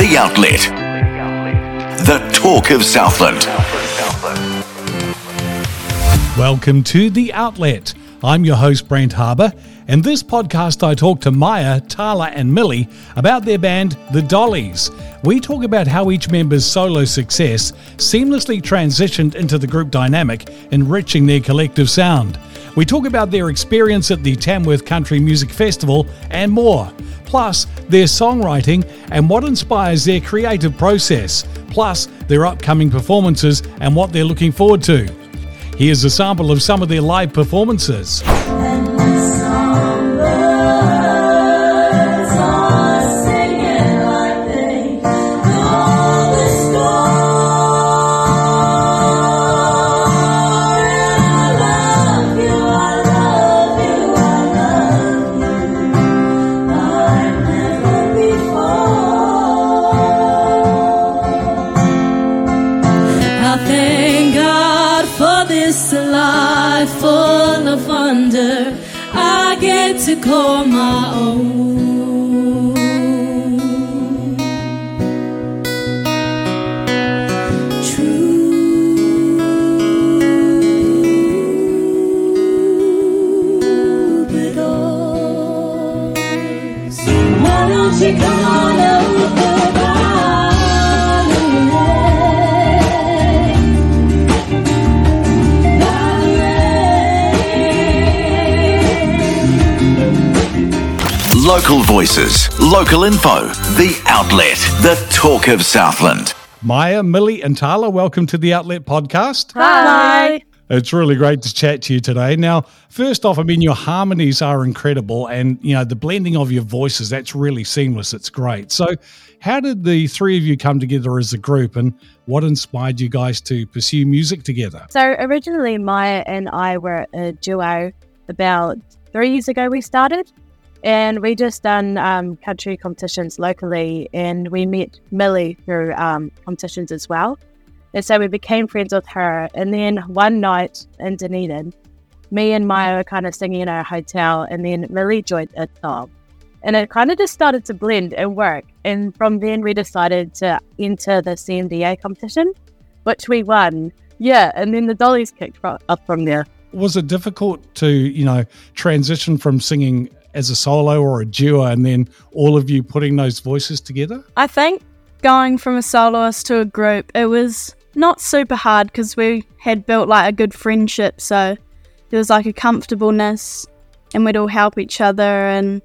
The Outlet. The talk of Southland. Welcome to The Outlet. I'm your host, Brent Harbour. In this podcast, I talk to Maia, Tahla, and Millie about their band, The Dollys. We talk about how each member's solo success seamlessly transitioned into the group dynamic, enriching their collective sound. We talk about their experience at the Tamworth Country Music Festival and more, plus their songwriting and what inspires their creative process, plus their upcoming performances and what they're looking forward to. Here's a sample of some of their live performances. I thank God for this life full of wonder I get to call my own. Local voices, local info. The Outlet. The talk of Southland. Maia, Millie, and Tahla, welcome to the Outlet podcast. Hi. It's really great to chat to you today. Now, first off, I mean, your harmonies are incredible, and you know the blending of your voices that's really seamless. It's great. So, how did the three of you come together as a group, and what inspired you guys to pursue music together? So originally, Maia and I were a duo. About three years ago, we started, and we just done um, country competitions locally, and we met Millie through um, competitions as well. And so we became friends with her. And then one night in Dunedin, me and Maia were kind of singing in our hotel, and then Millie joined a song. And it kind of just started to blend and work. And from then, we decided to enter the CMDA competition, which we won. Yeah, and then the Dollys kicked up from there. Was it difficult to you know transition from singing as a solo or a duo, and then all of you putting those voices together? I think going from a soloist to a group, it was not super hard because we had built like a good friendship. So there was like a comfortableness and we'd all help each other and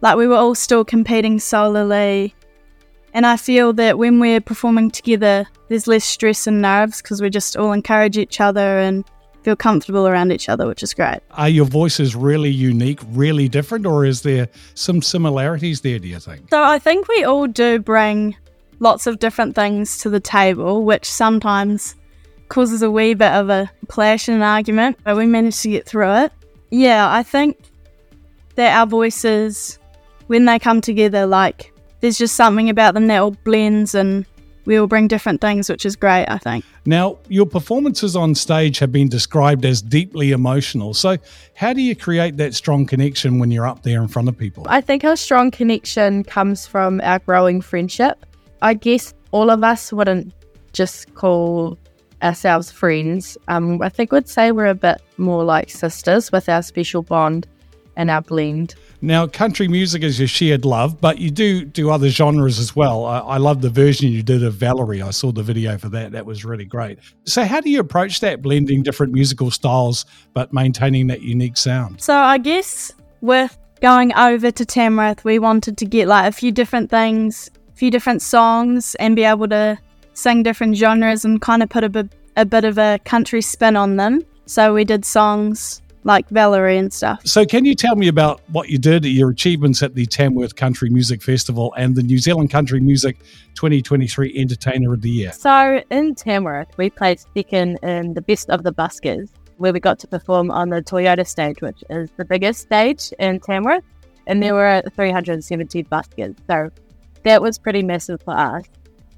like we were all still competing solely. And I feel that when we're performing together, there's less stress and nerves because we just all encourage each other and feel comfortable around each other, which is great. Are your voices really unique, really different, or is there some similarities there? Do you think? So I think we all do bring lots of different things to the table, which sometimes causes a wee bit of a clash and an argument, but we manage to get through it. Yeah, I think that our voices, when they come together, like there's just something about them that all blends and we all bring different things, which is great, I think. Now, your performances on stage have been described as deeply emotional. So, how do you create that strong connection when you're up there in front of people? I think our strong connection comes from our growing friendship. I guess all of us wouldn't just call ourselves friends. Um, I think we'd say we're a bit more like sisters with our special bond and our blend. Now, country music is your shared love, but you do do other genres as well. I, I love the version you did of Valerie. I saw the video for that. That was really great. So, how do you approach that, blending different musical styles but maintaining that unique sound? So I guess with going over to Tamworth, we wanted to get like a few different things, a few different songs, and be able to sing different genres and kind of put a bit, a bit of a country spin on them. So we did songs like Valerie and stuff. So, can you tell me about what you did, your achievements at the Tamworth Country Music Festival and the New Zealand Country Music 2023 Entertainer of the Year? So in Tamworth, we played second in the Best of the Buskers, where we got to perform on the Toyota stage, which is the biggest stage in Tamworth, and there were 370 buskers. So that was pretty massive for us.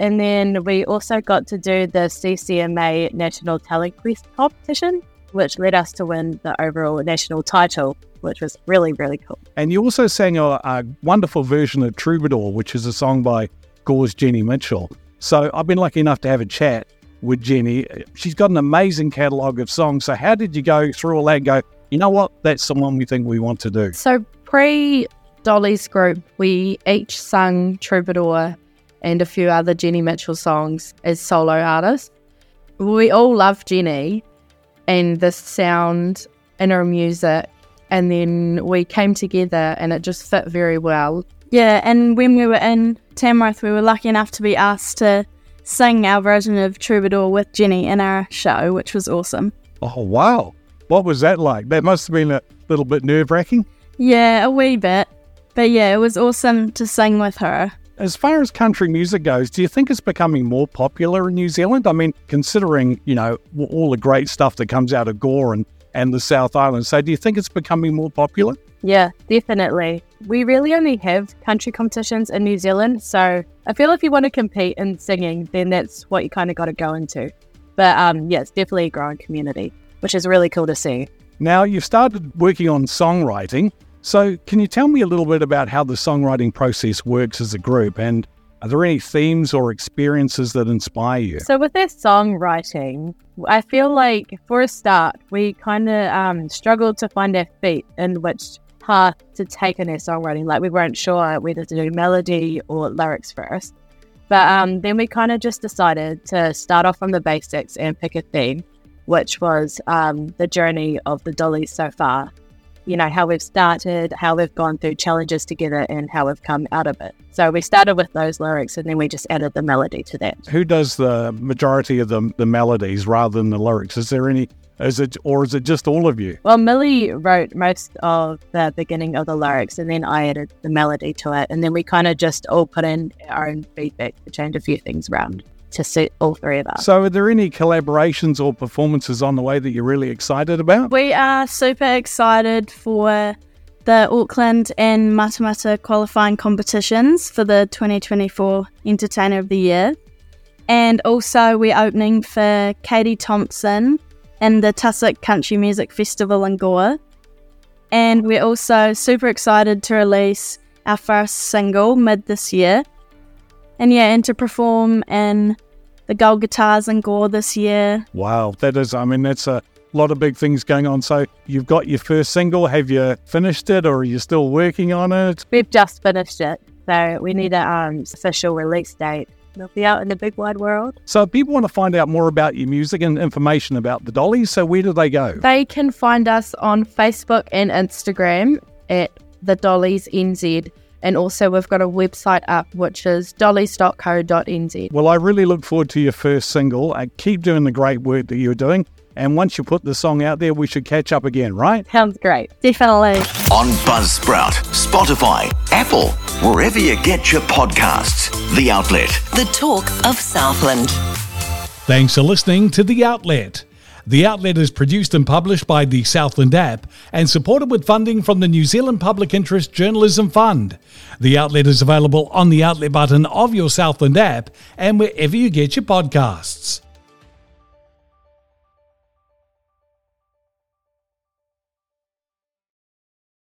And then we also got to do the CCMA National Talent Quest competition, which led us to win the overall national title, which was really, really cool. And you also sang a, a wonderful version of Troubadour, which is a song by Gore's Jenny Mitchell. So I've been lucky enough to have a chat with Jenny. She's got an amazing catalogue of songs. So how did you go through all that and go, you know what, that's the one we think we want to do? So pre Dollys group, we each sung Troubadour and a few other Jenny Mitchell songs as solo artists. We all love Jenny and the sound and her music. And then we came together and it just fit very well. Yeah, and when we were in Tamworth, we were lucky enough to be asked to sing our version of Troubadour with Jenny in our show, which was awesome. Oh, wow. What was that like? That must have been a little bit nerve wracking. Yeah, a wee bit. But yeah, it was awesome to sing with her. As far as country music goes, do you think it's becoming more popular in New Zealand? I mean, considering, you know, all the great stuff that comes out of Gore and, and the South Island. So do you think it's becoming more popular? Yeah, definitely. We really only have country competitions in New Zealand. So I feel if you want to compete in singing, then that's what you kind of got to go into. But um, yeah, it's definitely a growing community, which is really cool to see. Now, you've started working on songwriting. So, can you tell me a little bit about how the songwriting process works as a group? And are there any themes or experiences that inspire you? So, with our songwriting, I feel like for a start, we kind of um, struggled to find our feet in which path to take in our songwriting. Like, we weren't sure whether to do melody or lyrics first. But um, then we kind of just decided to start off from the basics and pick a theme, which was um, the journey of the Dollys so far you know, how we've started, how we've gone through challenges together, and how we've come out of it. So we started with those lyrics and then we just added the melody to that. Who does the majority of the, the melodies rather than the lyrics? Is there any, is it, or is it just all of you? Well, Millie wrote most of the beginning of the lyrics and then I added the melody to it. And then we kind of just all put in our own feedback to change a few things around to suit all three of us. So, are there any collaborations or performances on the way that you're really excited about? We are super excited for the Auckland and Matamata qualifying competitions for the 2024 Entertainer of the Year. And also, we're opening for Katie Thompson and the Tussock Country Music Festival in Gore. And we're also super excited to release our first single mid this year and yeah, and to perform in the Gold Guitars in Gore this year. Wow, that is, I mean, that's a lot of big things going on. So you've got your first single. Have you finished it or are you still working on it? We've just finished it. So we need an um, official release date. It'll be out in the big wide world. So if people want to find out more about your music and information about the Dollys, so where do they go? They can find us on Facebook and Instagram at the Dollys NZ. And also, we've got a website up, which is dollys.co.nz. Well, I really look forward to your first single. I keep doing the great work that you're doing. And once you put the song out there, we should catch up again, right? Sounds great. Definitely. On Buzzsprout, Spotify, Apple, wherever you get your podcasts. The Outlet. The talk of Southland. Thanks for listening to The Outlet. The outlet is produced and published by the Southland app and supported with funding from the New Zealand Public Interest Journalism Fund. The outlet is available on the outlet button of your Southland app and wherever you get your podcasts.